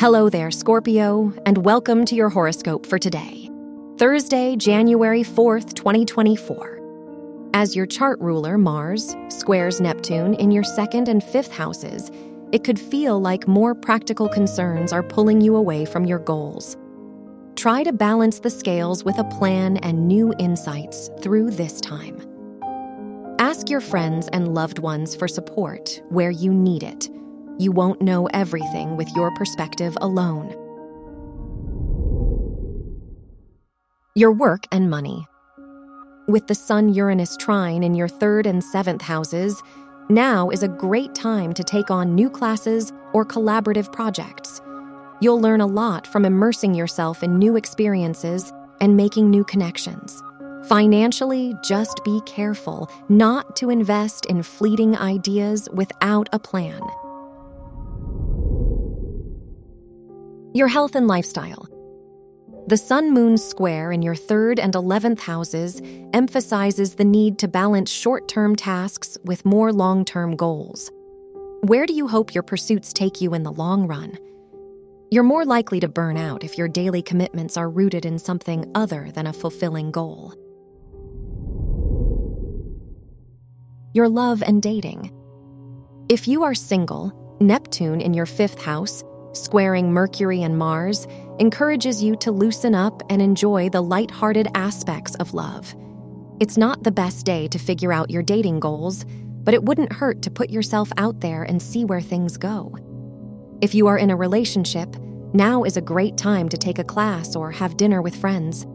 Hello there, Scorpio, and welcome to your horoscope for today, Thursday, January 4th, 2024. As your chart ruler, Mars, squares Neptune in your second and fifth houses, it could feel like more practical concerns are pulling you away from your goals. Try to balance the scales with a plan and new insights through this time. Ask your friends and loved ones for support where you need it you won't know everything with your perspective alone. Your work and money. With the Sun Uranus trine in your third and seventh houses, now is a great time to take on new classes or collaborative projects. You'll learn a lot from immersing yourself in new experiences and making new connections. Financially, just be careful not to invest in fleeting ideas without a plan. Your health and lifestyle. The Sun Moon square in your third and 11th houses emphasizes the need to balance short term tasks with more long term goals. Where do you hope your pursuits take you in the long run? You're more likely to burn out if your daily commitments are rooted in something other than a fulfilling goal. Your love and dating. If you are single, Neptune in your fifth house squaring Mercury and Mars, encourages you to loosen up and enjoy the light-hearted aspects of love. It's not the best day to figure out your dating goals, but it wouldn't hurt to put yourself out there and see where things go. If you are in a relationship, now is a great time to take a class or have dinner with friends.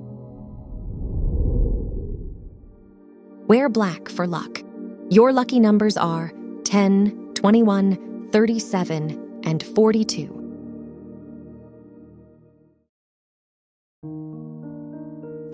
Wear black for luck. Your lucky numbers are 10, 21, 37, and 42.